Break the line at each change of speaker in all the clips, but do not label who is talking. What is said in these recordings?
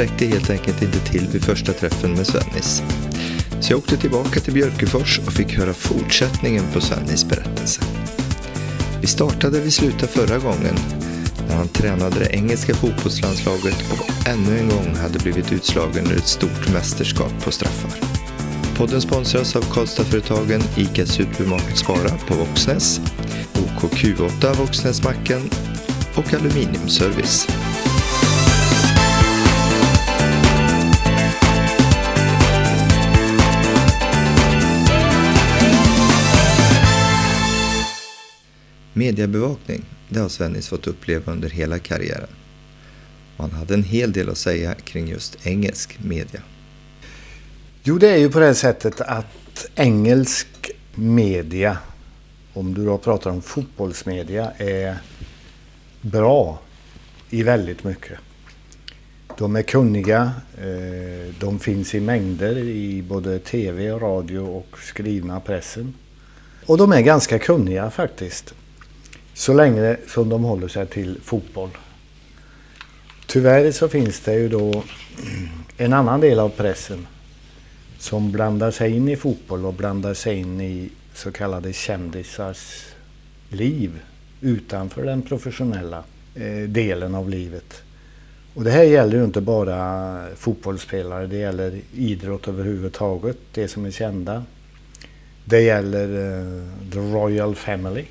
Räckte helt enkelt inte till vid första träffen med Svennis. Så jag åkte tillbaka till Björkefors och fick höra fortsättningen på Svennis berättelse. Vi startade vid slutet förra gången när han tränade det engelska fotbollslandslaget och ännu en gång hade blivit utslagen ur ett stort mästerskap på straffar. Podden sponsras av Karlstadföretagen ICA Supermarket Spara på Våxnäs, OKQ8 Våxnäsmacken och Aluminiumservice. Mediebevakning, det har Svennis fått uppleva under hela karriären. Och han hade en hel del att säga kring just engelsk media.
Jo, det är ju på det sättet att engelsk media, om du då pratar om fotbollsmedia, är bra i väldigt mycket. De är kunniga, eh, de finns i mängder i både tv, radio och skrivna pressen. Och de är ganska kunniga faktiskt. Så länge som de håller sig till fotboll. Tyvärr så finns det ju då en annan del av pressen som blandar sig in i fotboll och blandar sig in i så kallade kändisars liv utanför den professionella eh, delen av livet. Och det här gäller ju inte bara fotbollsspelare, det gäller idrott överhuvudtaget, det som är kända. Det gäller uh, The Royal Family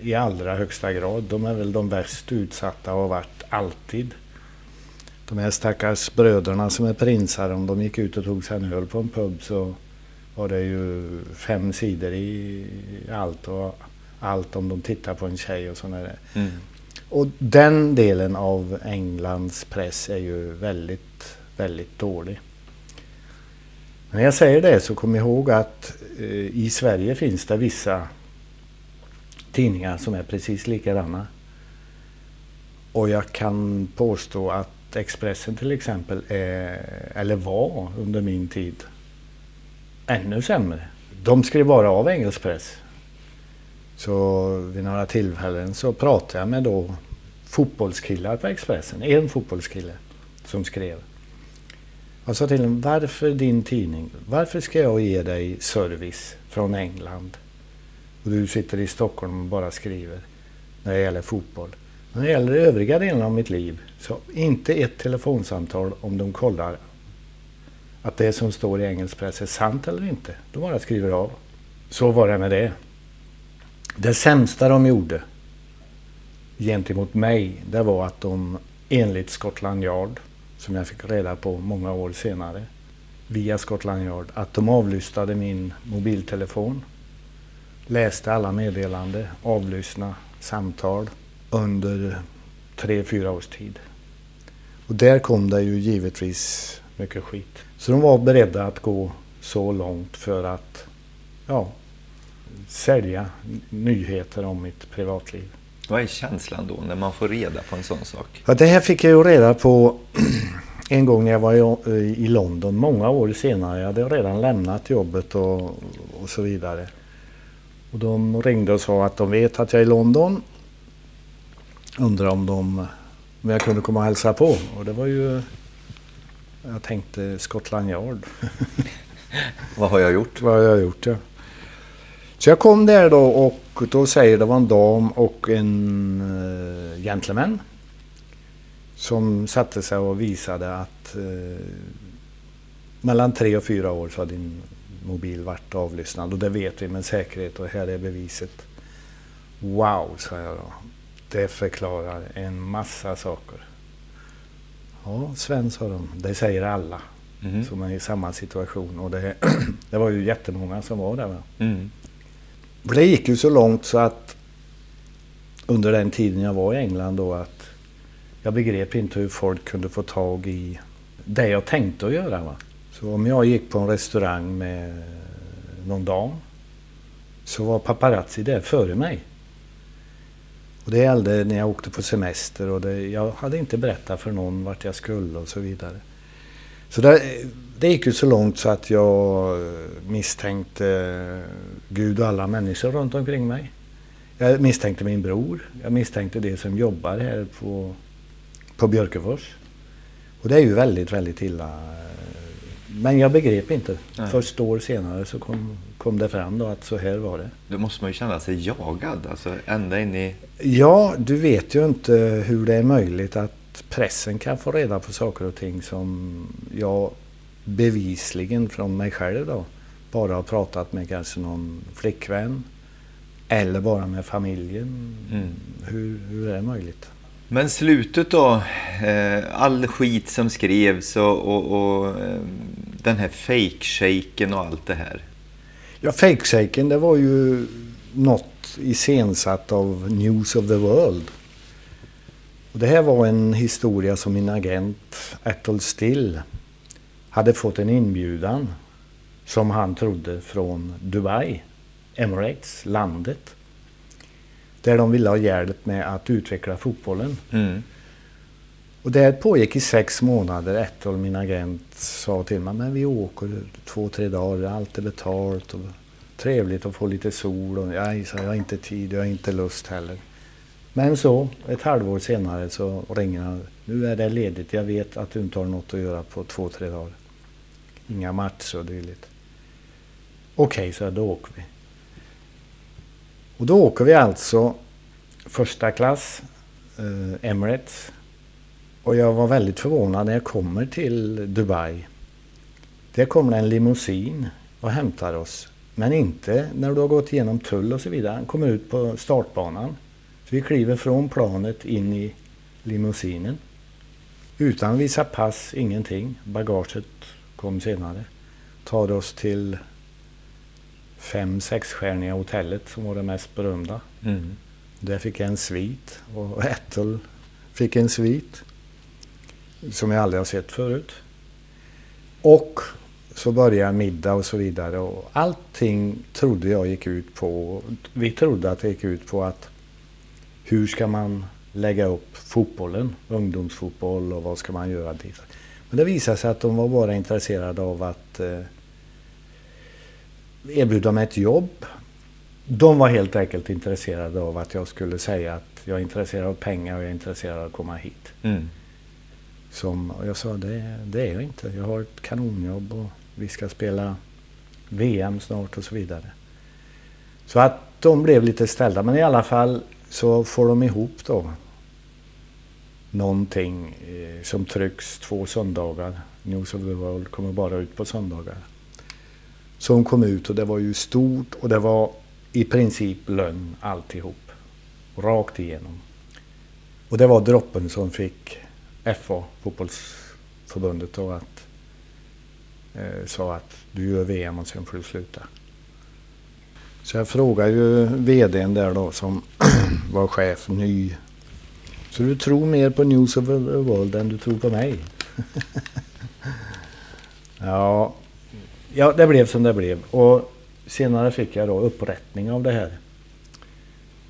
i allra högsta grad. De är väl de värst utsatta och har varit alltid. De här stackars bröderna som är prinsar, om de gick ut och tog sig en öl på en pub så var det ju fem sidor i allt och allt om de tittar på en tjej och sådär. Mm. Och den delen av Englands press är ju väldigt, väldigt dålig. Men när jag säger det så kom ihåg att eh, i Sverige finns det vissa tidningar som är precis likadana. Och jag kan påstå att Expressen till exempel är, eller var under min tid, ännu sämre. De skrev bara av engelsk press. Så vid några tillfällen så pratade jag med då fotbollskillar på Expressen. En fotbollskille som skrev. Jag sa till honom, varför din tidning? Varför ska jag ge dig service från England? Och du sitter i Stockholm och bara skriver när det gäller fotboll. När det gäller övriga delar av mitt liv, så inte ett telefonsamtal om de kollar att det som står i engelsk press är sant eller inte. De bara skriver av. Så var det med det. Det sämsta de gjorde gentemot mig, det var att de enligt Scotland Yard, som jag fick reda på många år senare, via Scotland Yard, att de avlyssnade min mobiltelefon, läste alla meddelanden, avlyssnade samtal under tre, fyra års tid. Och där kom det ju givetvis mycket skit. Så de var beredda att gå så långt för att ja, sälja nyheter om mitt privatliv.
Vad är känslan då när man får reda på en sån sak?
Ja, det här fick jag ju reda på en gång när jag var i, London, många år senare. Jag hade redan lämnat jobbet och, och så vidare. Och de ringde och sa att de vet att jag är i London. Undrar om, de, om jag kunde komma och hälsa på. Och det var ju... Jag tänkte Scotland Yard.
Vad har jag gjort?
Vad har jag gjort, ja. Så jag kom där då och då säger det var en dam och en uh, gentleman. Som satte sig och visade att uh, mellan tre och fyra år så har din mobil varit avlyssnad. Och det vet vi med säkerhet och här är beviset. Wow, sa jag då. Det förklarar en massa saker. Ja, Sven sa de. Det säger alla mm. som är i samma situation. Och det, det var ju jättemånga som var där. Mm. Det gick ju så långt så att under den tiden jag var i England då att jag begrep inte hur folk kunde få tag i det jag tänkte att göra. Va? Så om jag gick på en restaurang med någon dam så var paparazzi där före mig. Och det gällde när jag åkte på semester och det, jag hade inte berättat för någon vart jag skulle och så vidare. Så det, det gick ju så långt så att jag misstänkte Gud och alla människor runt omkring mig. Jag misstänkte min bror. Jag misstänkte det som jobbar här på, på Björkefors. Och det är ju väldigt, väldigt illa. Men jag begrep inte. Nej. Först år senare så kom, kom det fram då att så här var det.
Då måste man ju känna sig jagad, alltså ända in i...
Ja, du vet ju inte hur det är möjligt att pressen kan få reda på saker och ting som jag bevisligen från mig själv då bara har pratat med kanske någon flickvän eller bara med familjen. Mm. Hur, hur är det möjligt?
Men slutet då, eh, all skit som skrevs och, och, och eh, den här fake-shaken och allt det här.
Ja, fake-shaken det var ju något iscensatt av News of the World. Och det här var en historia som min agent Ethel Still hade fått en inbjudan som han trodde från Dubai, Emirates, landet. Där de ville ha hjälp med att utveckla fotbollen. Mm. Och det pågick i sex månader. Ett av min agent sa till mig, men vi åker två, tre dagar, allt är betalt och trevligt att få lite sol. Och, jag sa, jag har inte tid, jag har inte lust heller. Men så, ett halvår senare så ringer han. Nu är det ledigt, jag vet att du inte har något att göra på två, tre dagar. Inga matcher och dylikt. Okej, okay, så då åker vi. Och då åker vi alltså första klass, eh, Emirates. Och jag var väldigt förvånad när jag kommer till Dubai. Där kommer en limousin och hämtar oss. Men inte när du har gått igenom tull och så vidare. Han kommer ut på startbanan. Så vi kliver från planet in i limousinen. Utan att visa pass, ingenting. Bagaget kom senare. Tar oss till fem sexstjärniga hotellet som var det mest berömda. Mm. Där fick jag en svit och Ethel fick en svit som jag aldrig har sett förut. Och så började middag och så vidare. Och allting trodde jag gick ut på, vi trodde att det gick ut på att hur ska man lägga upp fotbollen, ungdomsfotboll och vad ska man göra dit. Men det visade sig att de var bara intresserade av att eh, erbjuda mig ett jobb. De var helt enkelt intresserade av att jag skulle säga att jag är intresserad av pengar och jag är intresserad av att komma hit. Mm. Som, och jag sa det, det är jag inte. Jag har ett kanonjobb och vi ska spela VM snart och så vidare. Så att de blev lite ställda. Men i alla fall så får de ihop då någonting eh, som trycks två söndagar. News of the World kommer bara ut på söndagar som kom ut och det var ju stort och det var i princip lögn alltihop. Rakt igenom. Och det var droppen som fick FA, fotbollsförbundet, då att eh, sa att du gör VM och sen får du sluta. Så jag frågade ju VDn där då som var chef, ny. Så du tror mer på News of the World än du tror på mig? ja, Ja, det blev som det blev. Och senare fick jag då upprättning av det här.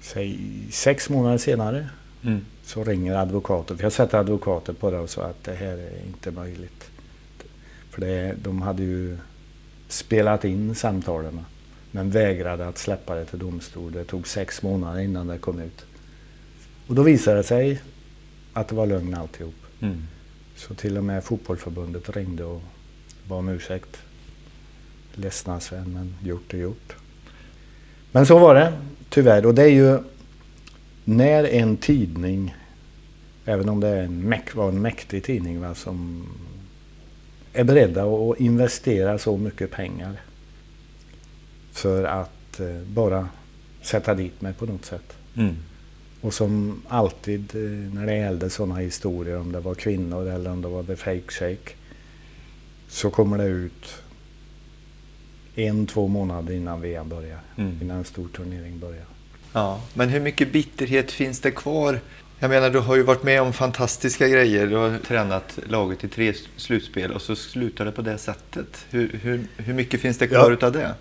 Säg sex månader senare mm. så ringer advokaten. För jag sätter advokater på det och sa att det här är inte möjligt. För det, de hade ju spelat in samtalen men vägrade att släppa det till domstol. Det tog sex månader innan det kom ut. Och då visade det sig att det var lögn alltihop. Mm. Så till och med fotbollförbundet ringde och bad om ursäkt ledsna Sven, men gjort är gjort. Men så var det, tyvärr. Och det är ju när en tidning, även om det är en mäk, var en mäktig tidning, va, som är beredda att investera så mycket pengar för att eh, bara sätta dit mig på något sätt. Mm. Och som alltid eh, när det gällde sådana historier, om det var kvinnor eller om det var the fake shake, så kommer det ut en, två månader innan VM börjar. Mm. Innan en stor turnering börjar.
Ja, men hur mycket bitterhet finns det kvar? Jag menar, du har ju varit med om fantastiska grejer. Du har tränat laget i tre slutspel och så slutar det på det sättet. Hur, hur, hur mycket finns det kvar ja. utav det?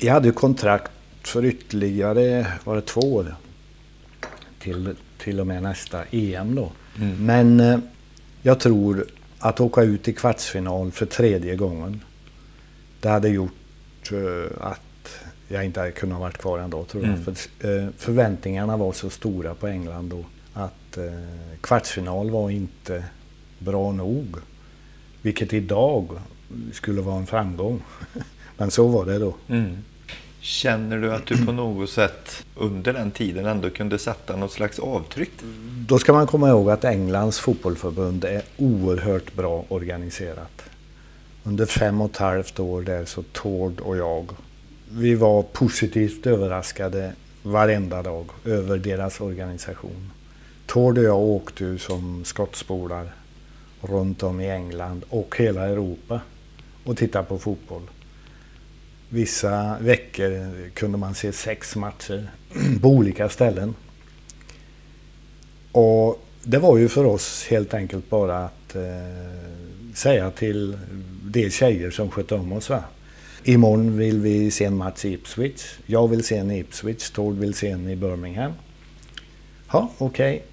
Jag hade kontrakt för ytterligare, var det två år? Till, till och med nästa EM då. Mm. Men eh, jag tror att åka ut i kvartsfinal för tredje gången det hade gjort uh, att jag inte hade kunnat vara kvar ändå tror jag. Mm. För, uh, förväntningarna var så stora på England då att uh, kvartsfinal var inte bra nog. Vilket idag skulle vara en framgång. Men så var det då.
Mm. Känner du att du på något sätt under den tiden ändå kunde sätta något slags avtryck?
Då ska man komma ihåg att Englands fotbollförbund är oerhört bra organiserat. Under fem och ett halvt år där så Tord och jag, vi var positivt överraskade varenda dag över deras organisation. Tord och jag åkte ju som skottspolar runt om i England och hela Europa och tittade på fotboll. Vissa veckor kunde man se sex matcher på olika ställen. Och det var ju för oss helt enkelt bara att eh, säga till det är tjejer som sköt om oss. Va? Imorgon vill vi se en match i Ipswich. Jag vill se en i Ipswich. Tord vill se en i Birmingham. Ja, okej. Okay.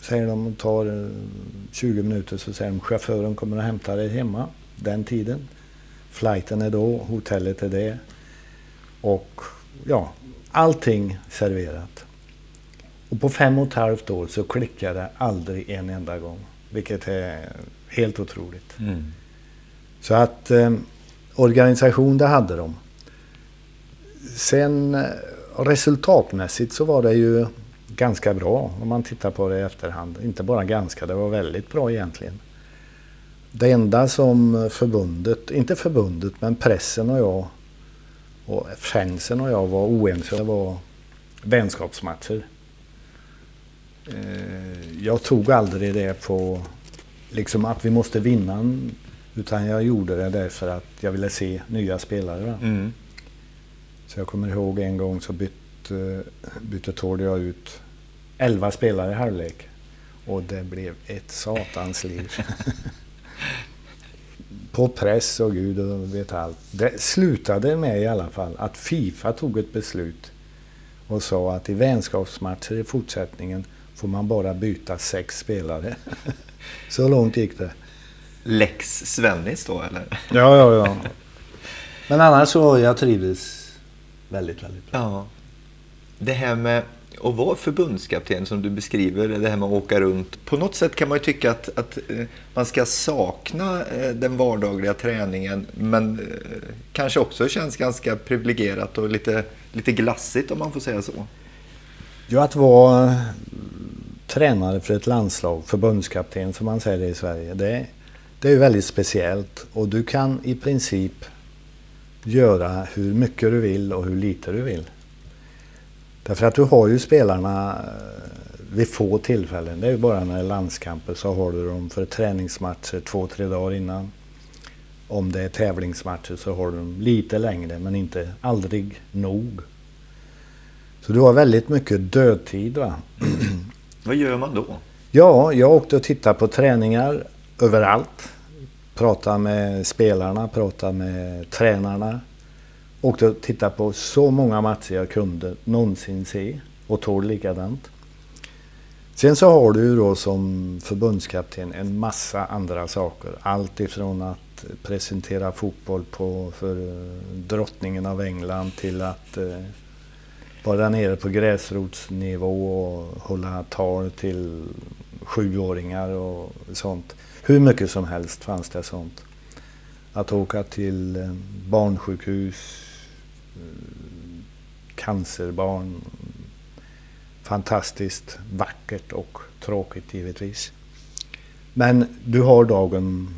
Säger de och tar eh, 20 minuter så säger de chauffören kommer att hämta dig hemma den tiden. Flighten är då, hotellet är det. Och ja, allting serverat. Och på fem och ett halvt år så klickade det aldrig en enda gång. Vilket är helt otroligt. Mm. Så att eh, organisation, det hade de. Sen eh, resultatmässigt så var det ju ganska bra om man tittar på det i efterhand. Inte bara ganska, det var väldigt bra egentligen. Det enda som förbundet, inte förbundet, men pressen och jag och fansen och jag var oense det var vänskapsmatcher. Eh, jag tog aldrig det på liksom att vi måste vinna utan jag gjorde det därför att jag ville se nya spelare. Mm. Så jag kommer ihåg en gång så bytte, bytte Tord jag ut 11 spelare i halvlek. Och det blev ett satans liv. på press och gud och vet allt. Det slutade med i alla fall att Fifa tog ett beslut och sa att i vänskapsmatcher i fortsättningen får man bara byta sex spelare. Så långt gick det.
Lex Svennis då eller?
Ja, ja, ja. Men annars så jag trivdes väldigt, väldigt bra.
Ja. Det här med att vara förbundskapten som du beskriver, det här med att åka runt. På något sätt kan man ju tycka att, att eh, man ska sakna eh, den vardagliga träningen men eh, kanske också känns ganska privilegierat och lite, lite glassigt om man får säga så.
Ja, att vara tränare för ett landslag, förbundskapten som man säger det i Sverige, det, det är väldigt speciellt och du kan i princip göra hur mycket du vill och hur lite du vill. Därför att du har ju spelarna eh, vid få tillfällen. Det är ju bara när det är landskamper så har du dem för träningsmatcher två, tre dagar innan. Om det är tävlingsmatcher så har du dem lite längre men inte aldrig nog. Så du har väldigt mycket dödtid. Va?
Vad gör man då?
Ja, jag åkte och tittade på träningar överallt. Prata med spelarna, prata med tränarna. Åkte och tittade på så många matcher jag kunde någonsin se och tål likadant. Sen så har du ju då som förbundskapten en massa andra saker. Allt ifrån att presentera fotboll på, för eh, drottningen av England till att eh, vara nere på gräsrotsnivå och hålla tal till sjuåringar och sånt. Hur mycket som helst fanns det sånt. Att åka till eh, barnsjukhus, eh, cancerbarn. Fantastiskt vackert och tråkigt givetvis. Men du har dagen...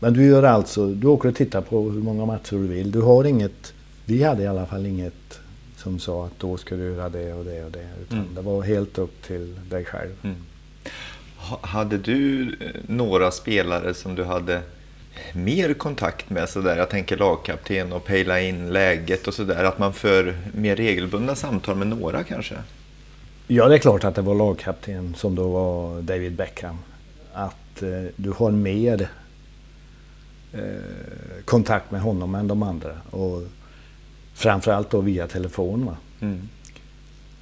Men du gör alltså, du åker och tittar på hur många matcher du vill. Du har inget, vi hade i alla fall inget som sa att då ska du göra det och det och det. Utan mm. det var helt upp till dig själv. Mm.
Hade du eh, några spelare som du hade mer kontakt med sådär? Jag tänker lagkapten och pejla in läget och sådär. Att man för mer regelbundna samtal med några kanske?
Ja, det är klart att det var lagkapten som då var David Beckham. Att eh, du har mer eh, kontakt med honom än de andra. Och framförallt då via telefon. Va? Mm.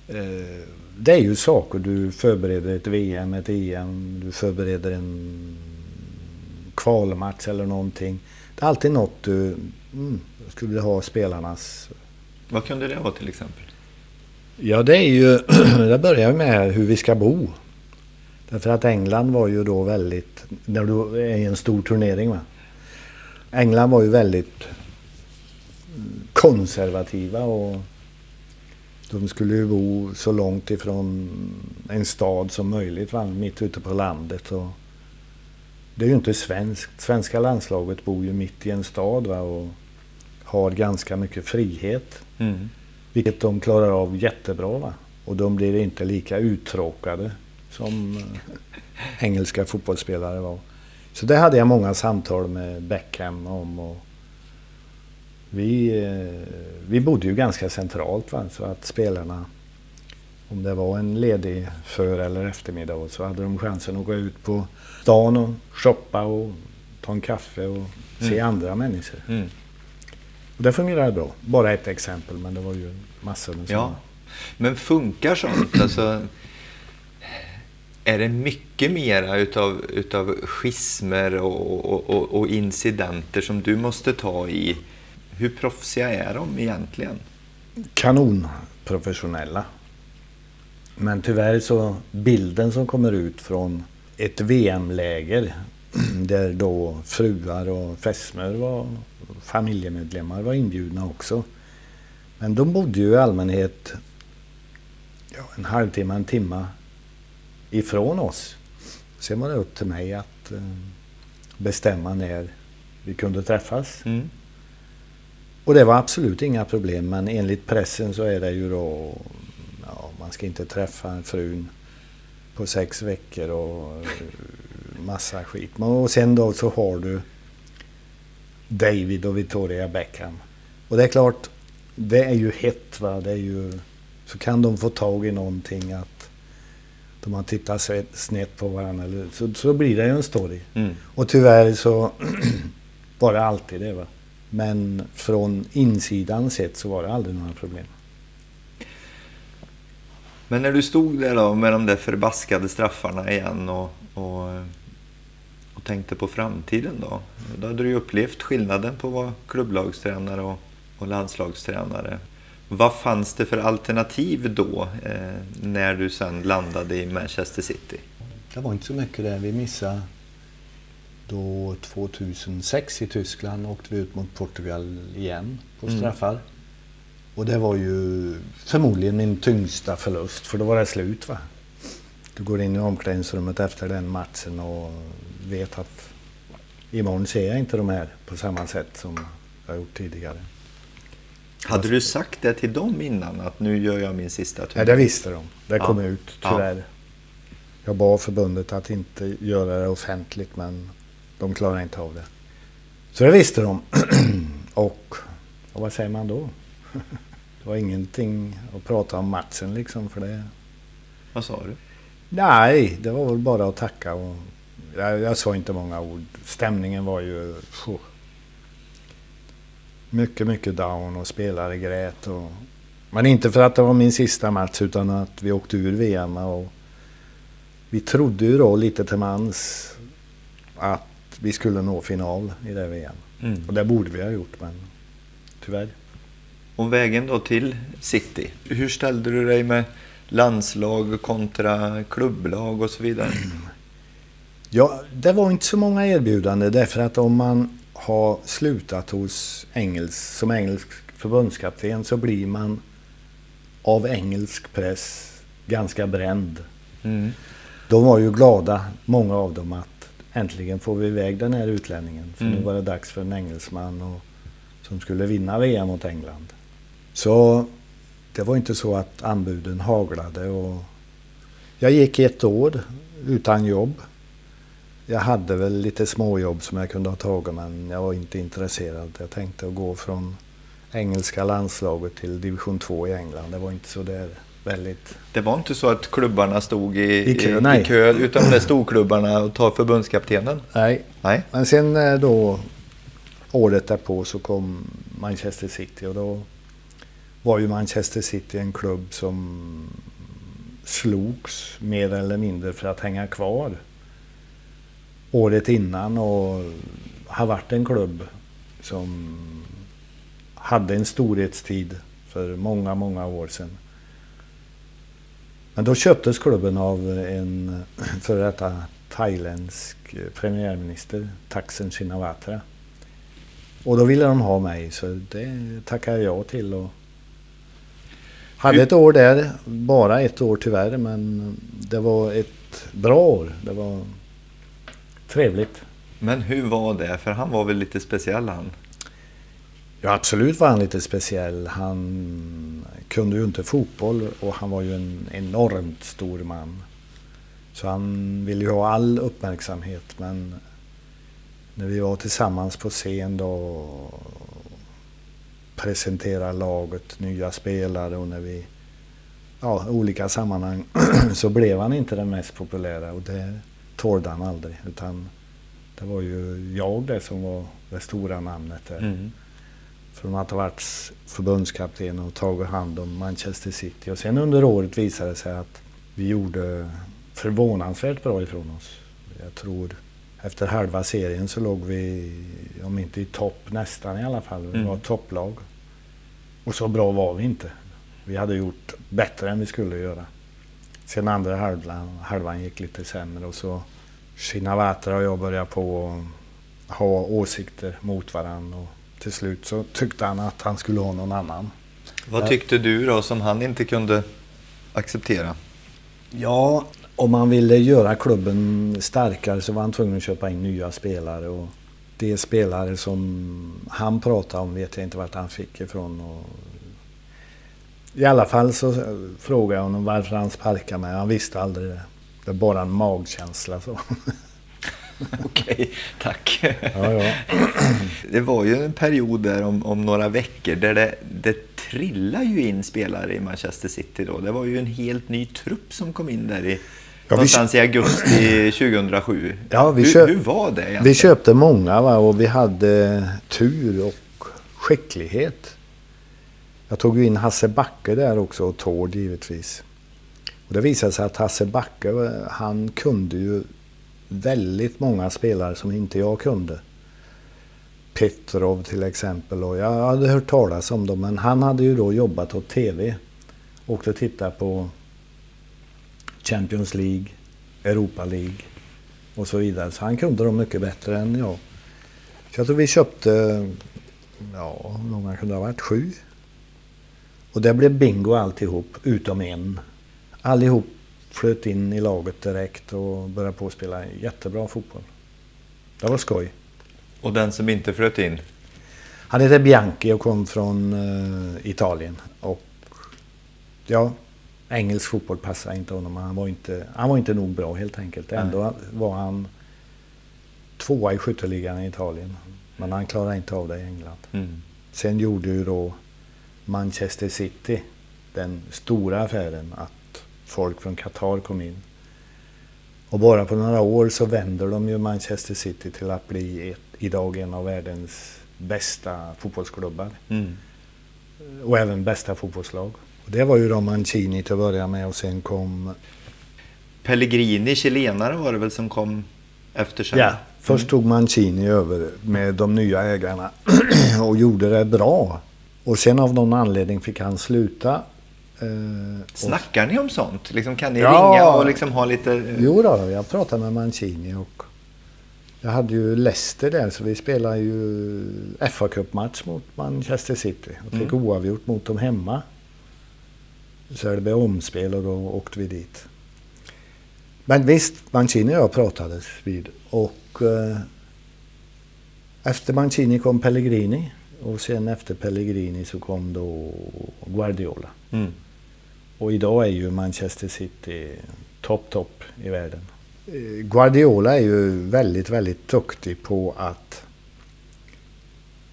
Eh, det är ju saker. Du förbereder ett VM, ett EM, du förbereder en kvalmatch eller någonting. Det är alltid något du mm, skulle ha spelarnas...
Vad kunde det vara till exempel?
Ja, det är ju... det börjar med hur vi ska bo. Därför att England var ju då väldigt, när du är i en stor turnering va. England var ju väldigt konservativa och de skulle ju bo så långt ifrån en stad som möjligt, va? mitt ute på landet. Och det är ju inte svenskt. Svenska landslaget bor ju mitt i en stad va? och har ganska mycket frihet. Mm. Vilket de klarar av jättebra. Va? Och de blir inte lika uttråkade som eh, engelska fotbollsspelare var. Så det hade jag många samtal med Beckham om. Och vi, eh, vi bodde ju ganska centralt va? så att spelarna, om det var en ledig för eller eftermiddag så hade de chansen att gå ut på stan och shoppa och ta en kaffe och se mm. andra människor. Mm. Och det fungerade bra. Bara ett exempel men det var ju massor med
sådana. Ja. Men funkar sånt? Alltså, är det mycket mera utav, utav schismer och, och, och, och incidenter som du måste ta i hur proffsiga är de egentligen?
Kanonprofessionella. Men tyvärr så bilden som kommer ut från ett VM-läger där då fruar och fästmör var familjemedlemmar var inbjudna också. Men de bodde ju i allmänhet ja, en halvtimme, en timme ifrån oss. Sen var det upp till mig att eh, bestämma när vi kunde träffas. Mm. Och det var absolut inga problem men enligt pressen så är det ju då, ja, man ska inte träffa frun på sex veckor och massa skit. Och sen då så har du David och Victoria Beckham. Och det är klart, det är ju hett va. Det är ju, så kan de få tag i någonting att de har tittat snett på varandra. Så, så blir det ju en story. Mm. Och tyvärr så var det alltid det va. Men från insidan sett så var det aldrig några problem.
Men när du stod där då med de där förbaskade straffarna igen och, och, och tänkte på framtiden då. Då hade du ju upplevt skillnaden på att vara klubblagstränare och, och landslagstränare. Vad fanns det för alternativ då eh, när du sen landade i Manchester City?
Det var inte så mycket det. Vi missade då 2006 i Tyskland åkte vi ut mot Portugal igen på mm. straffar. Mm. Och det var ju förmodligen min tyngsta förlust för då var det slut. va. Du går in i omklädningsrummet efter den matchen och vet att imorgon ser jag inte de här på samma sätt som jag gjort tidigare.
Hade du sagt det till dem innan att nu gör jag min sista
turné? Nej, det visste de. Det kom ja. ut tyvärr. Ja. Jag bad förbundet att inte göra det offentligt men de klarar inte av det. Så det visste de. och, och vad säger man då? det var ingenting att prata om matchen liksom för det.
Vad sa du?
Nej, det var väl bara att tacka. Och, jag, jag sa inte många ord. Stämningen var ju... Pff, mycket, mycket down och spelare grät. Och, men inte för att det var min sista match utan att vi åkte ur VM. Och vi trodde ju då lite till mans att vi skulle nå final i det VM. Mm. Och det borde vi ha gjort, men tyvärr.
Och vägen då till City. Hur ställde du dig med landslag kontra klubblag och så vidare?
Ja, det var inte så många erbjudanden därför att om man har slutat hos engelsk, som engelsk förbundskapten så blir man av engelsk press ganska bränd. Mm. De var ju glada, många av dem, att äntligen får vi iväg den här utlänningen. För mm. nu var det dags för en engelsman och, som skulle vinna VM mot England. Så det var inte så att anbuden haglade. Och jag gick ett år utan jobb. Jag hade väl lite småjobb som jag kunde ha tagit men jag var inte intresserad. Jag tänkte att gå från engelska landslaget till division 2 i England. Det var inte så där väldigt...
Det var inte så att klubbarna stod i, I, kö, i, i kö utan det storklubbarna och tar förbundskaptenen?
Nej.
nej.
Men sen eh, då året därpå så kom Manchester City och då var ju Manchester City en klubb som slogs mer eller mindre för att hänga kvar året innan och har varit en klubb som hade en storhetstid för många, många år sedan. Men då köptes klubben av en före detta thailändsk premiärminister, Thaksin Shinawatra. Och då ville de ha mig så det tackade jag till. Och hade ett år där, bara ett år tyvärr, men det var ett bra år. Det var trevligt.
Men hur var det? För han var väl lite speciell han?
Ja, absolut var han lite speciell. Han kunde ju inte fotboll och han var ju en enormt stor man. Så han ville ju ha all uppmärksamhet men när vi var tillsammans på scen då och presenterade laget, nya spelare och när vi ja, olika sammanhang så blev han inte den mest populära och det tålde han aldrig. Utan det var ju jag det som var det stora namnet där. Mm. Från att ha varit förbundskapten och tagit hand om Manchester City. Och sen under året visade det sig att vi gjorde förvånansvärt bra ifrån oss. Jag tror efter halva serien så låg vi, om inte i topp, nästan i alla fall. Vi var mm. topplag. Och så bra var vi inte. Vi hade gjort bättre än vi skulle göra. Sen andra halvan, halvan gick lite sämre och så Shinawatra och jag började på att ha åsikter mot varandra. Och till slut så tyckte han att han skulle ha någon annan.
Vad tyckte du då som han inte kunde acceptera?
Ja, om man ville göra klubben starkare så var han tvungen att köpa in nya spelare. Och de spelare som han pratade om vet jag inte vart han fick ifrån. Och I alla fall så frågade jag honom varför han sparkade mig. Han visste aldrig det. Det var bara en magkänsla så.
Okej, tack.
Ja, ja.
Det var ju en period där om, om några veckor där det, det trillade ju in spelare i Manchester City då. Det var ju en helt ny trupp som kom in där i Ja, Någonstans i augusti 2007.
Ja, vi
hur, hur var det egentligen?
Vi köpte många va? och vi hade tur och skicklighet. Jag tog ju in Hasse Backe där också och Tord givetvis. Och det visade sig att Hasse Backe, han kunde ju väldigt många spelare som inte jag kunde. Petrov till exempel och jag hade hört talas om dem men han hade ju då jobbat åt TV. Åkte och tittade på Champions League, Europa League och så vidare. Så han kunde dem mycket bättre än jag. Så jag tror vi köpte, ja, hur många kunde det ha varit? Sju? Och det blev bingo alltihop, utom en. Allihop flöt in i laget direkt och började på att spela jättebra fotboll. Det var skoj.
Och den som inte flöt in?
Han heter Bianchi och kom från uh, Italien. Och ja, engelsk fotboll passade inte honom. Han var inte, han var inte nog bra helt enkelt. Ändå Nej. var han tvåa i skytteligan i Italien. Men han klarade inte av det i England. Mm. Sen gjorde ju då Manchester City den stora affären att folk från Qatar kom in. Och bara på några år så vänder de ju Manchester City till att bli ett, idag en av världens bästa fotbollsklubbar. Mm. Och även bästa fotbollslag. Och det var ju då Mancini till att börja med och sen kom...
Pellegrini, chilenare var det väl som kom efter sen?
Ja, först mm. tog Mancini över med de nya ägarna och gjorde det bra. Och sen av någon anledning fick han sluta.
Eh, Snackar ni om sånt? Liksom, kan ni ja, ringa och liksom ha lite...
Jo då, jag pratade med Mancini och jag hade ju Leicester där så vi spelade ju fa Cup-match mot Manchester City och fick mm. oavgjort mot dem hemma. Så det blev omspel och då åkte vi dit. Men visst, Mancini och jag pratades vid. Och eh, efter Mancini kom Pellegrini. Och sen efter Pellegrini så kom då Guardiola. Mm. Och idag är ju Manchester City topp, topp i världen. Eh, Guardiola är ju väldigt, väldigt duktig på att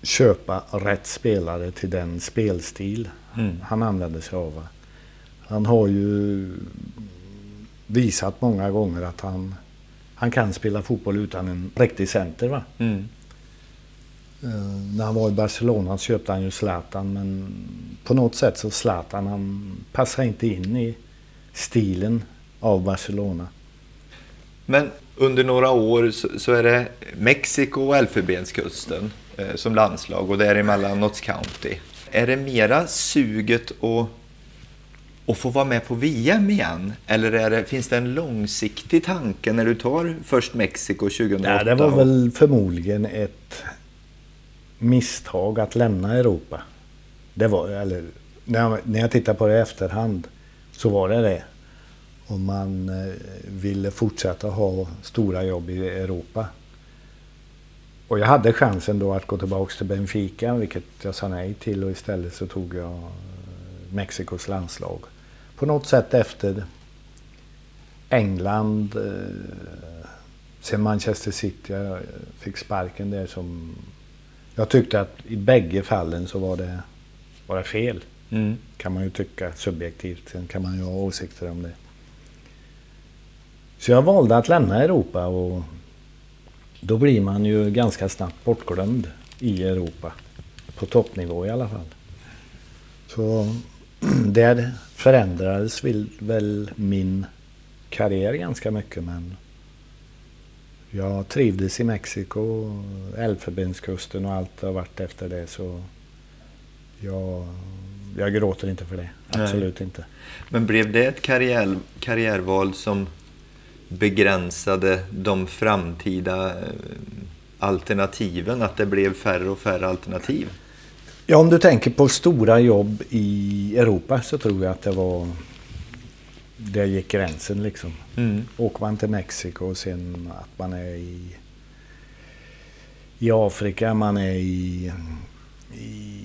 köpa rätt spelare till den spelstil mm. han använder sig av. Han har ju visat många gånger att han, han kan spela fotboll utan en riktig center. Va? Mm. Uh, när han var i Barcelona köpte han ju Zlatan men på något sätt så Zlatan han passar inte in i stilen av Barcelona.
Men under några år så, så är det Mexiko och Elfenbenskusten eh, som landslag och däremellan Notts County. Är det mera suget att att få vara med på VM igen? Eller är det, finns det en långsiktig tanke när du tar först Mexiko 2008?
Ja, det var väl förmodligen ett misstag att lämna Europa. Det var, eller, när, jag, när jag tittar på det i efterhand så var det det. Om man eh, ville fortsätta ha stora jobb i Europa. Och jag hade chansen då att gå tillbaka till Benfica, vilket jag sa nej till och istället så tog jag eh, Mexikos landslag. På något sätt efter England, eh, sen Manchester City, jag eh, fick sparken där som... Jag tyckte att i bägge fallen så var det, var det fel. Mm. Kan man ju tycka subjektivt, sen kan man ju ha åsikter om det. Så jag valde att lämna Europa och då blir man ju ganska snabbt bortglömd i Europa. På toppnivå i alla fall. Så där förändrades väl min karriär ganska mycket men jag trivdes i Mexiko, Elfenbenskusten och allt har varit efter det så jag, jag gråter inte för det. Absolut Nej. inte.
Men blev det ett karriär, karriärval som begränsade de framtida eh, alternativen? Att det blev färre och färre alternativ?
Ja, om du tänker på stora jobb i Europa så tror jag att det var... Där gick gränsen liksom. Mm. Åker man till Mexiko och sen att man är i, i Afrika, man är i, i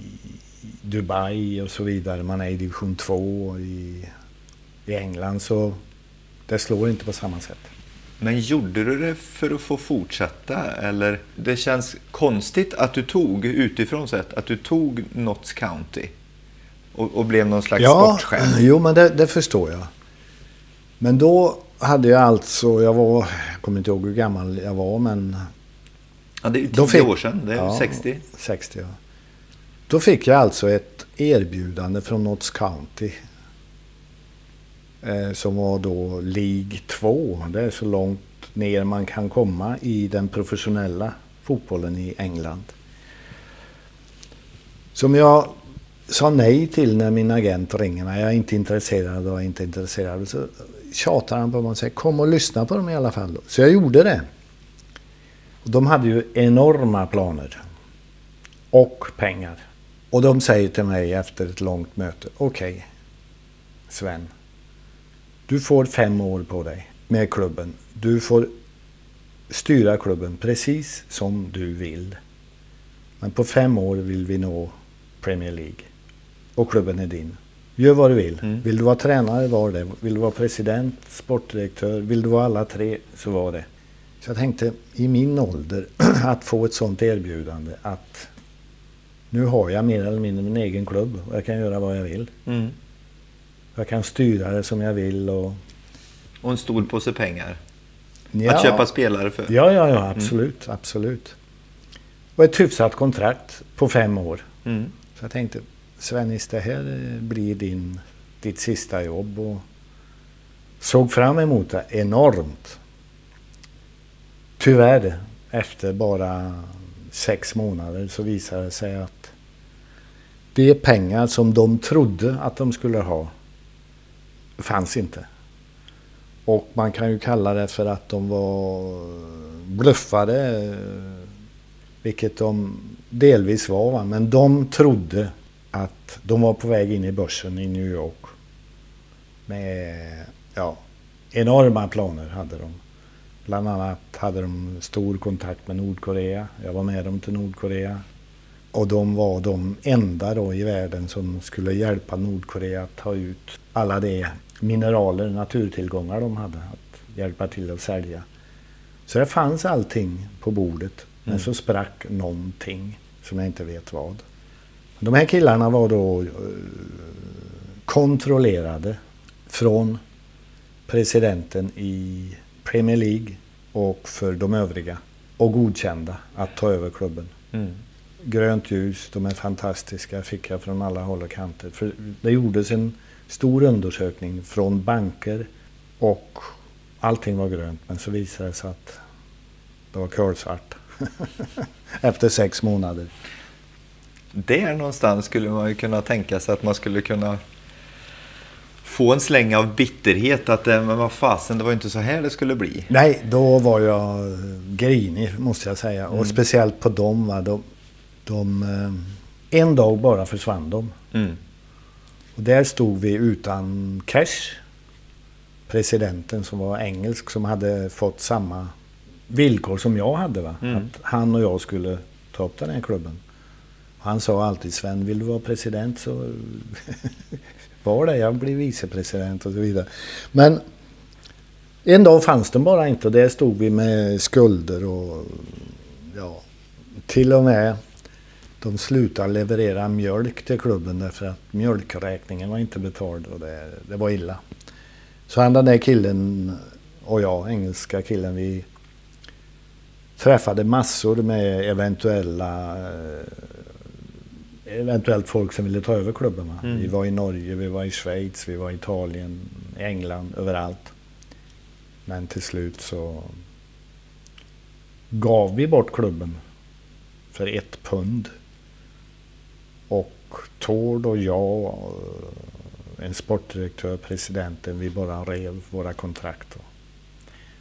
Dubai och så vidare. Man är i division 2 i, i England så det slår inte på samma sätt.
Men gjorde du det för att få fortsätta? Eller det känns konstigt att du tog, utifrån sett, att du tog Notts County och, och blev någon slags ja, sportchef?
Jo, men det, det, förstår jag. Men då hade jag alltså, jag var, jag kommer inte ihåg hur gammal jag var, men...
Ja, det är ju tio fick, år sedan, det är ja, 60.
60, ja. Då fick jag alltså ett erbjudande från Notts County Eh, som var då League 2. Det är så långt ner man kan komma i den professionella fotbollen i England. Som jag sa nej till när min agent ringer mig. Jag är inte intresserad och är inte intresserad. Så tjatar han på mig och säger kom och lyssna på dem i alla fall. Så jag gjorde det. Och de hade ju enorma planer. Och pengar. Och de säger till mig efter ett långt möte. Okej, okay, Sven. Du får fem år på dig med klubben. Du får styra klubben precis som du vill. Men på fem år vill vi nå Premier League. Och klubben är din. Gör vad du vill. Mm. Vill du vara tränare, var det. Vill du vara president, sportdirektör, vill du vara alla tre, så var det. Så jag tänkte i min ålder att få ett sånt erbjudande att nu har jag mer eller mindre min egen klubb och jag kan göra vad jag vill. Mm. Jag kan styra det som jag vill. Och,
och en stor påse pengar. Ja. Att köpa spelare för.
Ja, ja, ja absolut. Mm. absolut. Och ett hyfsat kontrakt på fem år. Mm. Så jag tänkte, Svennis, det här eh, blir din, ditt sista jobb. Och såg fram emot det enormt. Tyvärr, efter bara sex månader så visade det sig att de pengar som de trodde att de skulle ha fanns inte. Och man kan ju kalla det för att de var bluffade, eh, vilket de delvis var. Men de trodde att de var på väg in i börsen i New York. Med ja, enorma planer hade de. Bland annat hade de stor kontakt med Nordkorea. Jag var med dem till Nordkorea. Och de var de enda då i världen som skulle hjälpa Nordkorea att ta ut alla de mineraler, naturtillgångar de hade att hjälpa till att sälja. Så det fanns allting på bordet. Men mm. så sprack någonting som jag inte vet vad. De här killarna var då uh, kontrollerade från presidenten i Premier League och för de övriga och godkända att ta över klubben. Mm. Grönt ljus, de är fantastiska, fick jag från alla håll och kanter. För det gjordes en stor undersökning från banker och allting var grönt. Men så visade det sig att det var kolsvart efter sex månader.
Där någonstans skulle man ju kunna tänka sig att man skulle kunna få en släng av bitterhet att eh, men vad fasen, det var inte så här det skulle bli?
Nej, då var jag grinig måste jag säga. Mm. Och speciellt på dem. Va? De, de, eh, en dag bara försvann de. Mm. Och där stod vi utan cash. Presidenten som var engelsk som hade fått samma villkor som jag hade. Va? Mm. Att han och jag skulle ta upp den här klubben. Han sa alltid Sven, vill du vara president så var det. Jag blir vicepresident och så vidare. Men en dag fanns den bara inte och där stod vi med skulder och ja, till och med de slutade leverera mjölk till klubben därför att mjölkräkningen var inte betald och det, det var illa. Så han den där killen och jag, engelska killen, vi träffade massor med eventuella eh, eventuellt folk som ville ta över klubben. Mm. Vi var i Norge, vi var i Schweiz, vi var i Italien, England, överallt. Men till slut så gav vi bort klubben för ett pund. Och Tord och jag, en sportdirektör, presidenten, vi bara rev våra kontrakt.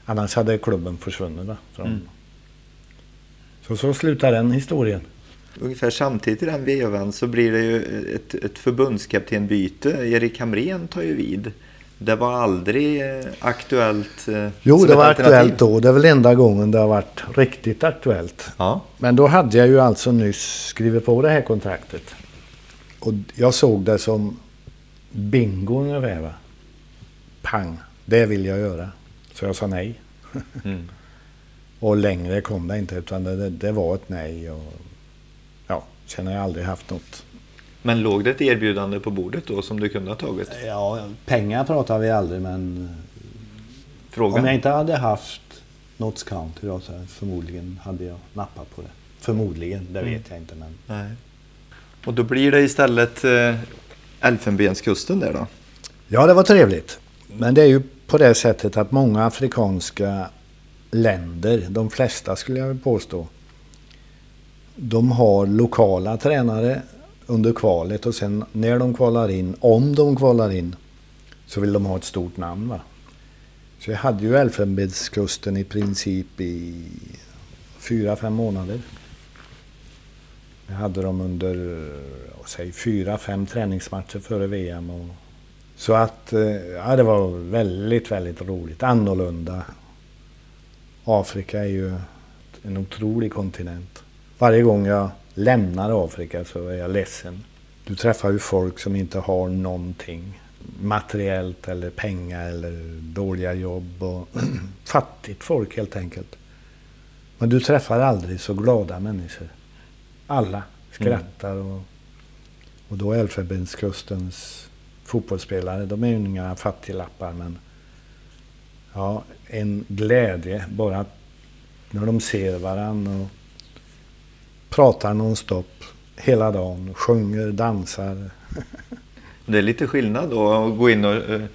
Annars hade klubben försvunnit. Från. Mm. Så så slutar den historien
ungefär samtidigt i den vevan så blir det ju ett, ett förbundskaptenbyte. Erik Hamrén tar ju vid. Det var aldrig eh, aktuellt
eh, Jo, det var aktuellt då. Det är väl enda gången det har varit riktigt aktuellt. Ja. Men då hade jag ju alltså nyss skrivit på det här kontraktet. Och jag såg det som bingo ungefär. Va? Pang, det vill jag göra. Så jag sa nej. Mm. och längre kom det inte utan det, det var ett nej. Och Sen har jag aldrig haft något.
Men låg det ett erbjudande på bordet då som du kunde ha tagit?
Ja, pengar pratar vi aldrig men Frågan. om jag inte hade haft Notts County då så förmodligen hade jag nappat på det. Förmodligen, det mm. vet jag inte men. Nej.
Och då blir det istället eh, Elfenbenskusten där då?
Ja, det var trevligt. Men det är ju på det sättet att många afrikanska länder, de flesta skulle jag påstå, de har lokala tränare under kvalet och sen när de kvalar in, om de kvalar in, så vill de ha ett stort namn. Va? Så jag hade ju Elfenbenskusten i princip i fyra, fem månader. Jag hade dem under, säg fyra, fem träningsmatcher före VM. Och, så att, eh, ja det var väldigt, väldigt roligt. Annorlunda. Afrika är ju en otrolig kontinent. Varje gång jag lämnar Afrika så är jag ledsen. Du träffar ju folk som inte har någonting. Materiellt eller pengar eller dåliga jobb. Och fattigt folk helt enkelt. Men du träffar aldrig så glada människor. Alla skrattar och, och då Elfenbenskustens fotbollsspelare, de är ju inga fattiglappar men ja, en glädje bara när de ser varandra och pratar nonstop hela dagen, sjunger, dansar.
Det är lite skillnad då att gå in och uh,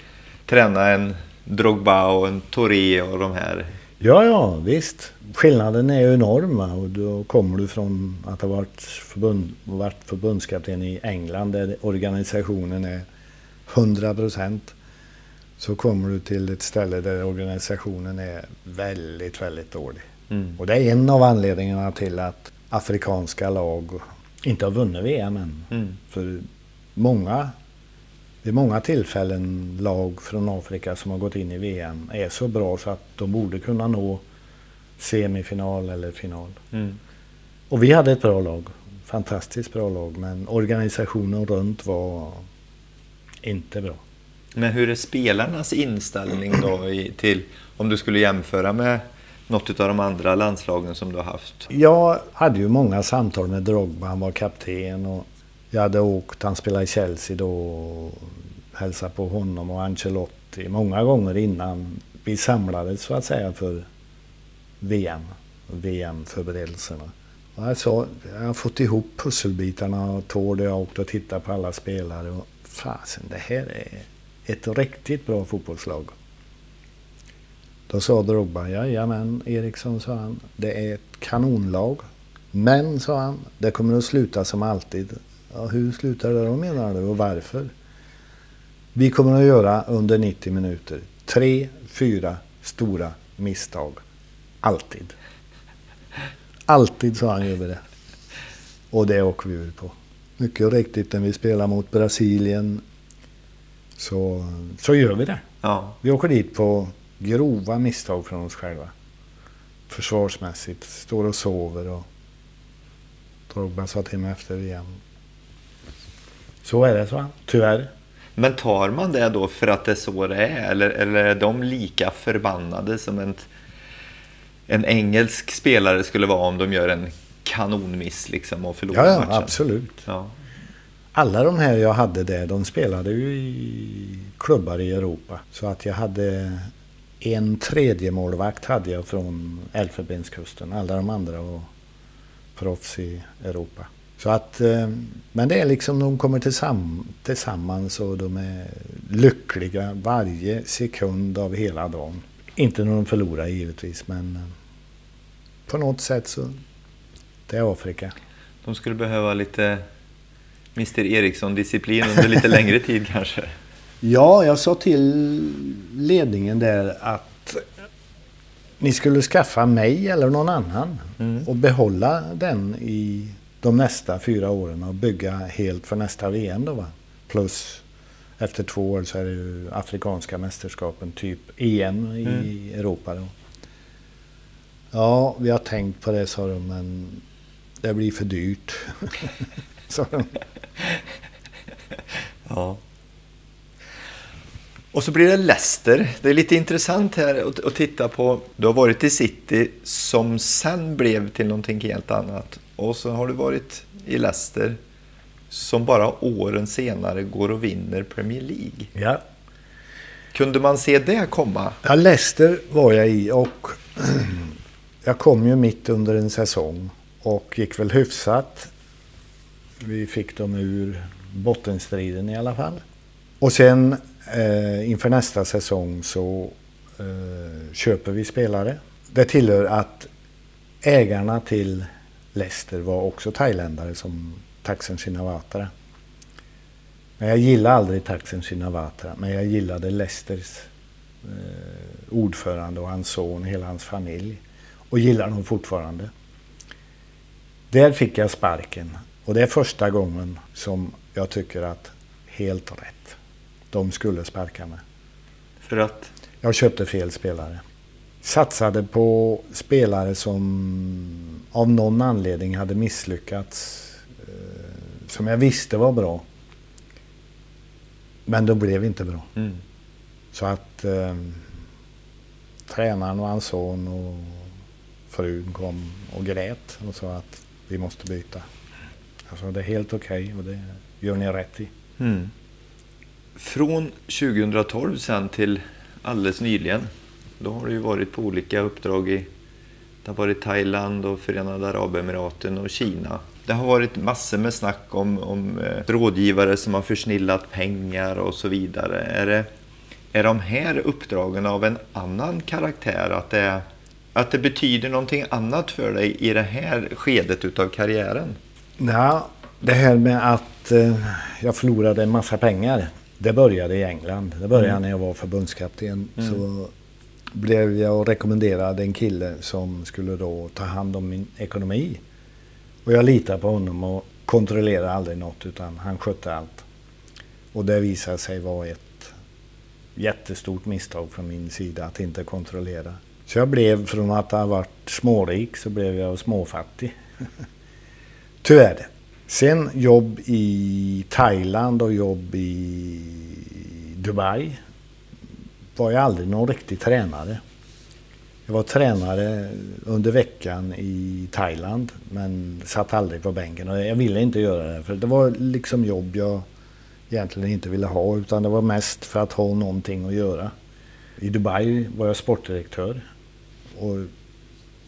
träna en Drogba och en Touré och de här.
Ja, ja, visst. Skillnaden är ju enorm. Och då kommer du från att ha varit, förbund, varit förbundskapten i England där organisationen är 100 procent. Så kommer du till ett ställe där organisationen är väldigt, väldigt dålig. Mm. Och det är en av anledningarna till att afrikanska lag inte har vunnit VM än. Mm. För många, vid många tillfällen lag från Afrika som har gått in i VM är så bra så att de borde kunna nå semifinal eller final. Mm. Och vi hade ett bra lag. Fantastiskt bra lag. Men organisationen runt var inte bra.
Men hur är spelarnas inställning då i, till, om du skulle jämföra med något av de andra landslagen som du har haft?
Jag hade ju många samtal med Drogba, han var kapten och jag hade åkt, han spelade i Chelsea då och hälsade på honom och Ancelotti många gånger innan vi samlades så att säga för VM, VM-förberedelserna. Och jag sa, jag har fått ihop pusselbitarna och Tord och jag åkt och tittat på alla spelare och fasen det här är ett riktigt bra fotbollslag. Då sa Drogba, jajamän Eriksson sa han, det är ett kanonlag. Men, sa han, det kommer att sluta som alltid. Ja, hur slutar det då menar du och varför? Vi kommer att göra under 90 minuter tre, fyra stora misstag. Alltid. Alltid sa han över det. Och det åker vi ut på. Mycket riktigt när vi spelar mot Brasilien så, så gör vi det.
Ja.
Vi åker dit på grova misstag från oss själva. Försvarsmässigt. Står och sover och Drogba sa till mig efter igen. Så är det, så Tyvärr.
Men tar man det då för att det är så det är? Eller, eller är de lika förbannade som en, en engelsk spelare skulle vara om de gör en kanonmiss liksom och förlorar
Ja, ja
matchen?
absolut.
Ja.
Alla de här jag hade där, de spelade ju i klubbar i Europa. Så att jag hade en tredje målvakt hade jag från Elfenbenskusten. Alla de andra var proffs i Europa. Så att, eh, men det är liksom de kommer tillsamm tillsammans och de är lyckliga varje sekund av hela dagen. Inte när de förlorar givetvis men eh, på något sätt så det är Afrika.
De skulle behöva lite Mr Eriksson-disciplin under lite längre tid kanske.
Ja, jag sa till ledningen där att ni skulle skaffa mig eller någon annan
Mm.
och behålla den i de nästa fyra åren och bygga helt för nästa VM då va. Plus efter två år så är det ju Afrikanska mästerskapen, typ EM i
Mm.
Europa då. Ja, vi har tänkt på det sa de, men det blir för dyrt. sa de.
Ja. Och så blir det Leicester. Det är lite intressant här att, att titta på. Du har varit i City som sen blev till någonting helt annat. Och så har du varit i Leicester som bara åren senare går och vinner Premier League.
Ja.
Kunde man se det komma?
Ja, Leicester var jag i och jag kom ju mitt under en säsong och gick väl hyfsat. Vi fick dem ur bottenstriden i alla fall. Och sen eh, inför nästa säsong så eh, köper vi spelare. Det tillhör att ägarna till Leicester var också thailändare som Thaksin Shinawatra. Men jag gillade aldrig Thaksin Shinawatra, men jag gillade Leicesters eh, ordförande och hans son, hela hans familj. Och gillar dem fortfarande. Där fick jag sparken. Och det är första gången som jag tycker att helt rätt. De skulle sparka mig.
För att...
Jag köpte fel spelare. Satsade på spelare som av någon anledning hade misslyckats. Eh, som jag visste var bra. Men de blev inte bra.
Mm.
Så att eh, tränaren och hans son och frun kom och grät och sa att vi måste byta. Sa det är helt okej och det gör ni rätt i.
Mm. Från 2012 sen till alldeles nyligen. Då har du ju varit på olika uppdrag i det har varit Thailand och Förenade Arabemiraten och Kina. Det har varit massor med snack om, om eh, rådgivare som har försnillat pengar och så vidare. Är, det, är de här uppdragen av en annan karaktär? Att det, att det betyder någonting annat för dig i det här skedet utav karriären?
Ja, det här med att eh, jag förlorade en massa pengar. Det började i England. Det började
Mm.
när jag var förbundskapten.
Mm.
Så blev jag rekommenderad en kille som skulle då ta hand om min ekonomi. Och jag litar på honom och kontrollerar aldrig något utan han skötte allt. Och det visade sig vara ett jättestort misstag från min sida att inte kontrollera. Så jag blev från att ha varit smårik så blev jag småfattig. Tyvärr. Sen jobb i Thailand och jobb i Dubai var jag aldrig någon riktig tränare. Jag var tränare under veckan i Thailand men satt aldrig på bänken och jag ville inte göra det för det var liksom jobb jag egentligen inte ville ha utan det var mest för att ha någonting att göra. I Dubai var jag sportdirektör och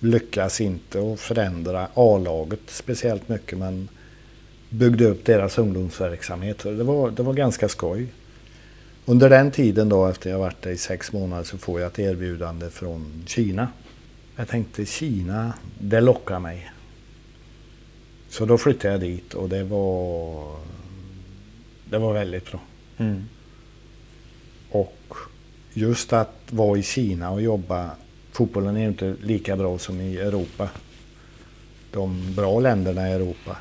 lyckas inte att förändra A-laget speciellt mycket men byggde upp deras ungdomsverksamhet. Så Det var, det var ganska skoj. Under den tiden då, efter jag varit där i sex månader, så får jag ett erbjudande från Kina. Jag tänkte Kina, det lockar mig. Så då flyttade jag dit och det var, det var väldigt bra.
Mm.
Och just att vara i Kina och jobba. Fotbollen är inte lika bra som i Europa. De bra länderna i Europa.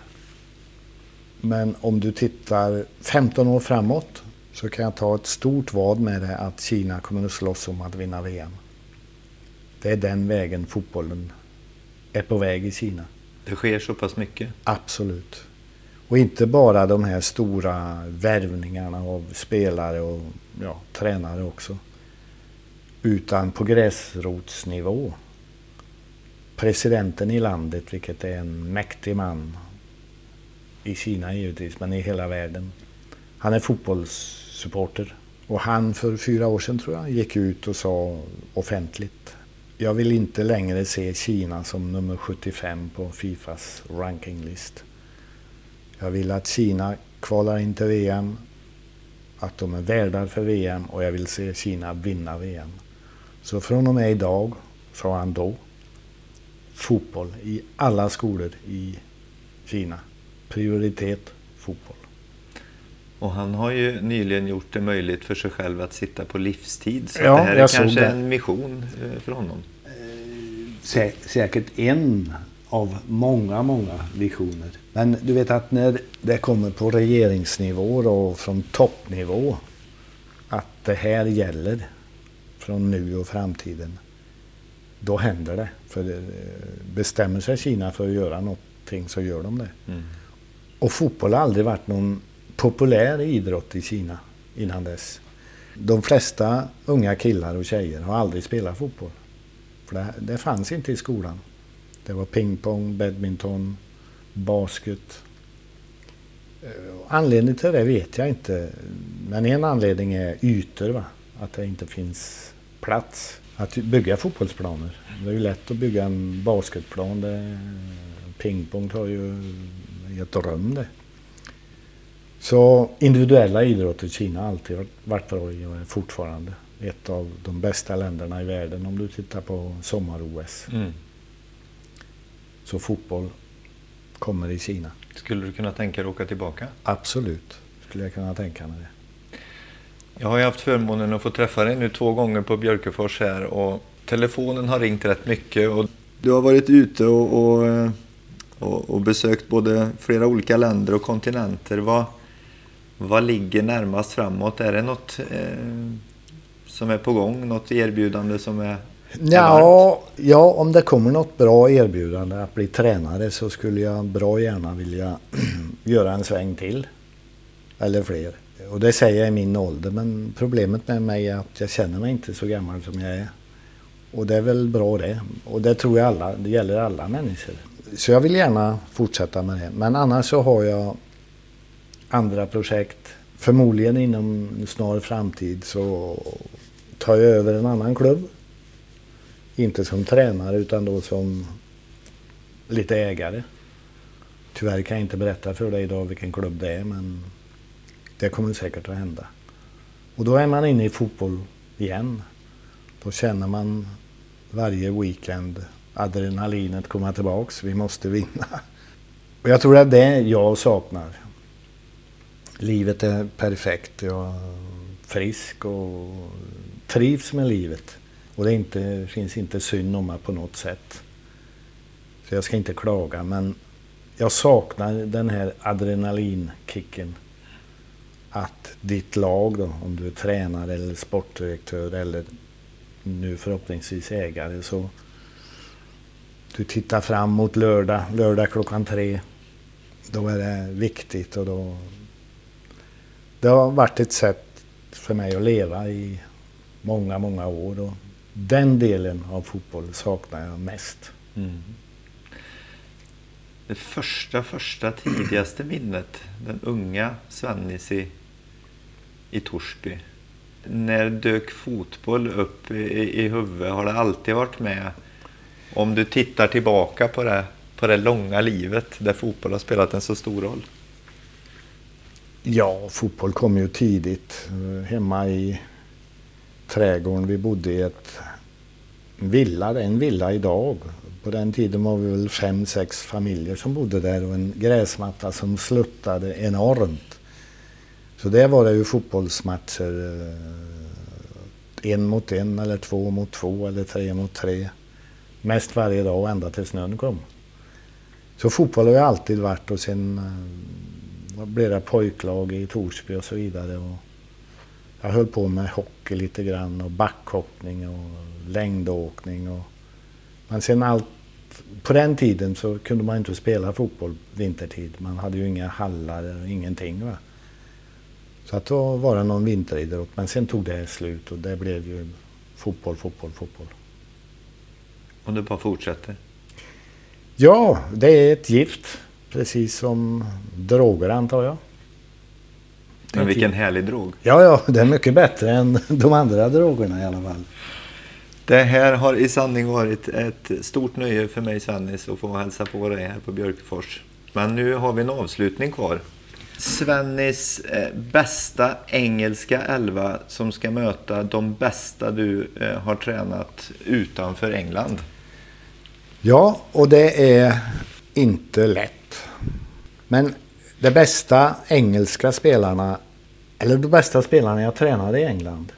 Men om du tittar 15 år framåt så kan jag ta ett stort vad med det att Kina kommer att slåss om att vinna VM. Det är den vägen fotbollen är på väg i Kina.
Det sker så pass mycket?
Absolut. Och inte bara de här stora värvningarna av spelare och ja, tränare också. Utan på gräsrotsnivå. Presidenten i landet, vilket är en mäktig man. I Kina givetvis, men i hela världen. Han är fotbollssupporter. Och han för fyra år sedan tror jag gick ut och sa offentligt. Jag vill inte längre se Kina som nummer 75 på Fifas rankinglist. Jag vill att Kina kvalar in till VM, att de är värdar för VM och jag vill se Kina vinna VM. Så från och med idag, sa han då, fotboll i alla skolor i Kina. Prioritet fotboll.
Och han har ju nyligen gjort det möjligt för sig själv att sitta på livstid. Så
Ja,
det här är kanske
det.
en mission eh, för honom.
Sä säkert en av många, många visioner. Men du vet att när det kommer på regeringsnivå och från toppnivå att det här gäller från nu och framtiden. Då händer det. För eh, bestämmer sig Kina för att göra någonting så gör de det.
Mm.
Och fotboll har aldrig varit någon populär idrott i Kina innan dess. De flesta unga killar och tjejer har aldrig spelat fotboll. För det, det fanns inte i skolan. Det var pingpong, badminton, basket. Eh, anledningen till det vet jag inte. Men en anledning är ytor. Va? Att det inte finns plats att bygga fotbollsplaner. Det är ju lätt att bygga en basketplan. Det, pingpong tar ju ett rum det. Så individuella idrotter i Kina har alltid varit- bra i och är fortfarande ett av de bästa länderna i världen om du tittar på sommar-OS.
Mm.
Så fotboll kommer i Kina.
Skulle du kunna tänka dig att åka tillbaka?
Absolut, skulle jag kunna tänka mig det.
Jag har ju haft förmånen att få träffa dig nu två gånger på Björkefors här och telefonen har ringt rätt mycket. Och du har varit ute och, och, eh, och, och besökt både flera olika länder och kontinenter. Vad, vad ligger närmast framåt? Är det något eh, som är på gång? Något erbjudande som är
Ja, ja, om det kommer något bra erbjudande att bli tränare så skulle jag bra gärna vilja göra en sväng till. Eller fler. Och det säger jag i min ålder men problemet med mig är att jag känner mig inte så gammal som jag är. Och det är väl bra det. Och det tror jag alla, det gäller alla människor. Så jag vill gärna fortsätta med det. Men annars så har jag andra projekt. Förmodligen inom en snar framtid så tar jag över en annan klubb. Inte som tränare utan då som lite ägare. Tyvärr kan jag inte berätta för dig idag vilken klubb det är men det kommer säkert att hända. Och då är man inne i fotboll igen. Då känner man varje weekend adrenalinet komma tillbaks. Vi måste vinna. Och jag tror att det är det jag saknar. Livet är perfekt. Jag är frisk och trivs med livet. Och det inte, finns inte synd om mig på något sätt. Så jag ska inte klaga men jag saknar den här adrenalinkicken. Att ditt lag då, om du är tränare eller sportdirektör eller nu förhoppningsvis ägare så du tittar fram mot lördag, lördag klockan tre. Då är det viktigt och då det har varit ett sätt för mig att leva i många, många år. Och den delen av fotboll saknar jag mest.
Mm. Det första, första tidigaste minnet, den unga Svennis i, i Torsby. När dök fotboll upp i, i huvudet? Har det alltid varit med? Om du tittar tillbaka på det, på det långa livet där fotboll har spelat en så stor roll.
Ja, fotboll kom ju tidigt. Eh, hemma i trädgården. Vi bodde i ett en villa, det är en villa idag. På den tiden var vi väl fem, sex familjer som bodde där och en gräsmatta som sluttade enormt. Så där var det ju fotbollsmatcher eh, en mot en eller två mot två eller tre mot tre. Mest varje dag och ända tills snön kom. Så fotboll har ju alltid varit och sen eh, blev det pojklag i Torsby och så vidare. Och jag höll på med hockey lite grann och backhoppning och längdåkning. Och, men sen allt, på den tiden så kunde man inte spela fotboll vintertid. Man hade ju inga hallar och ingenting. Va? Så att då var det någon vinteridrott. Men sen tog det slut och det blev ju fotboll, fotboll, fotboll.
Och det bara fortsätter?
Ja, det är ett gift. Precis som droger antar jag.
Men vilken härlig drog.
Ja, ja, det är mycket bättre än de andra drogerna i alla fall.
Det här har i sanning varit ett stort nöje för mig Svennis att få hälsa på dig här på Björkfors. Men nu har vi en avslutning kvar. Svennis eh, bästa engelska elva som ska möta de bästa du eh, har tränat utanför England.
Ja, och det är inte lätt. Men de bästa engelska spelarna, eller de bästa spelarna jag tränade i England,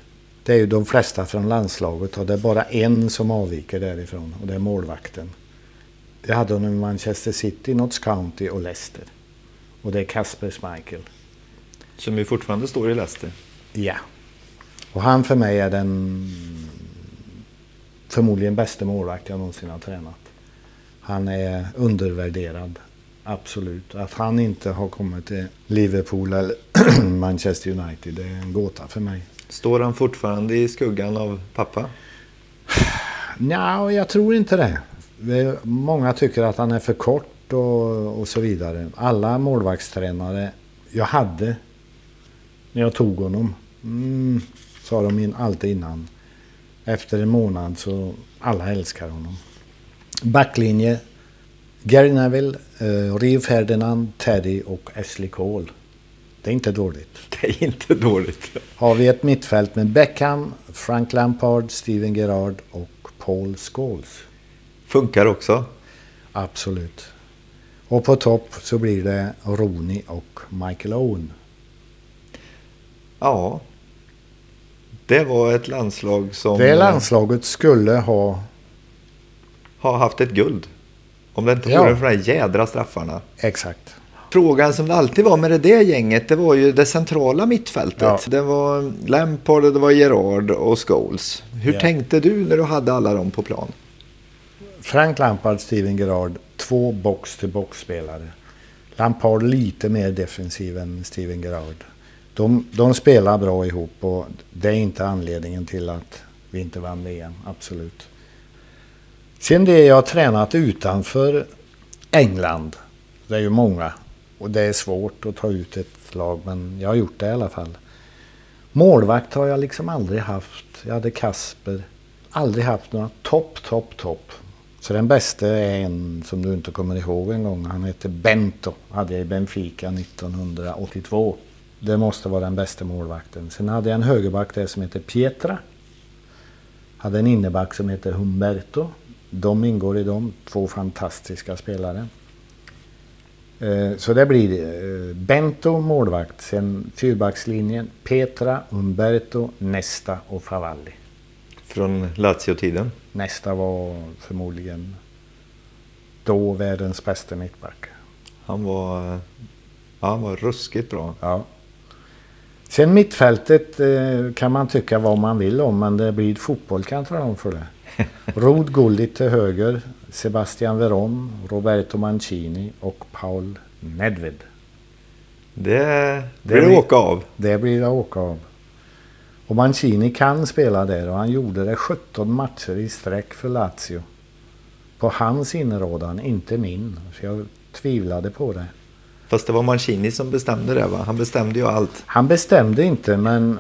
det är ju de flesta från landslaget och det är bara en som avviker därifrån och det är målvakten. Det hade hon i Manchester City, Notts County och Leicester. Och det är Kasper Schmeichel.
Som ju fortfarande står i Leicester.
Ja. Och han för mig är den förmodligen bästa målvakt jag någonsin har tränat. Han är undervärderad. Absolut. Att han inte har kommit till Liverpool eller Manchester United, det är en gåta för mig.
Står han fortfarande i skuggan av pappa?
Ja, jag tror inte det. Många tycker att han är för kort och, och så vidare. Alla målvaktstränare jag hade när jag tog honom, mm, sa de alltid innan. Efter en månad så alla älskar honom. Backlinje, Gary Neville, eh, Rio Ferdinand, Teddy och Ashley Cole. Det är inte dåligt.
Det är inte dåligt.
Har vi ett mittfält med Beckham, Frank Lampard, Steven Gerrard och Paul Scholes.
Funkar också.
Absolut. Och på topp så blir det Rooney och Michael Owen.
Ja. Det var ett landslag som...
Det landslaget skulle ha...
Ha haft ett guld. Om det inte ja. vore för de här jädra straffarna.
Exakt.
Frågan som det alltid var med det där gänget, det var ju det centrala mittfältet. Ja. Det var Lampard, det var Gerard och Scholes. Hur ja. tänkte du när du hade alla dem på plan?
Frank Lampard, Steven Gerard, två box-till-box-spelare. Lampard lite mer defensiv än Steven Gerard. De, de spelar bra ihop och det är inte anledningen till att vi inte vann VM, absolut. Sen det jag har tränat utanför England, det är ju många och det är svårt att ta ut ett lag men jag har gjort det i alla fall. Målvakt har jag liksom aldrig haft. Jag hade Kasper. Aldrig haft några topp, topp, topp. Så den bästa är en som du inte kommer ihåg en gång. Han heter Bento. Hade jag i Benfica 1982. Det måste vara den bästa målvakten. Sen hade jag en högerback där som heter Pietra. Hade en inneback som heter Humberto. De ingår i dem. Två fantastiska spelare. Eh, så det blir eh, Bento målvakt, sen fyrbackslinjen Petra, Umberto, Nesta och Favalli.
Från Lazio-tiden?
Nesta var förmodligen då världens bästa mittback.
Han var, ja, han var ruskigt bra.
Ja. Sen mittfältet eh, kan man tycka vad man vill om men det blir fotboll kan jag tala om för det. Rod Gullit till höger, Sebastian Veron, Roberto Mancini och Paul Nedved.
Det blir det åka av.
Det blir det åka av. Och Mancini kan spela där och han gjorde det 17 matcher i sträck för Lazio. På hans inrådan, inte min. Så jag tvivlade på det.
Fast det var Mancini som bestämde det va? Han bestämde ju allt.
Han bestämde inte men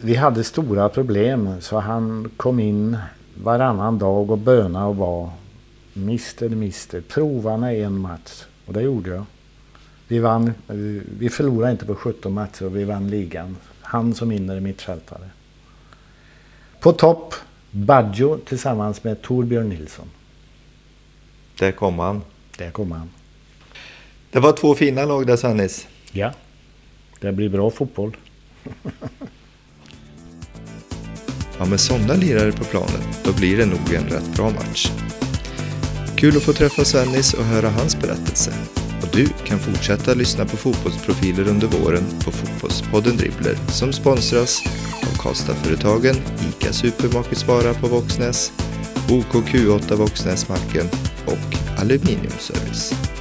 vi hade stora problem så han kom in varannan dag och böna och var Mister, mister, prova med en match. Och det gjorde jag. Vi, vann, vi förlorade inte på 17 matcher och vi vann ligan. Han som inre mittfältare. På topp, Baggio tillsammans med Torbjörn Nilsson.
Där kom han.
Där kom han.
Det var två fina lag där Svennis.
Ja, det blir bra fotboll.
Ja, med sådana lirare på planen, då blir det nog en rätt bra match. Kul att få träffa Svennis och höra hans berättelse. Och du kan fortsätta lyssna på fotbollsprofiler under våren på Fotbollspodden Dribbler som sponsras av Karlstadföretagen, ICA Supermarketsvara på Våxnäs, OKQ8 Våxnäsmacken och Aluminiumservice.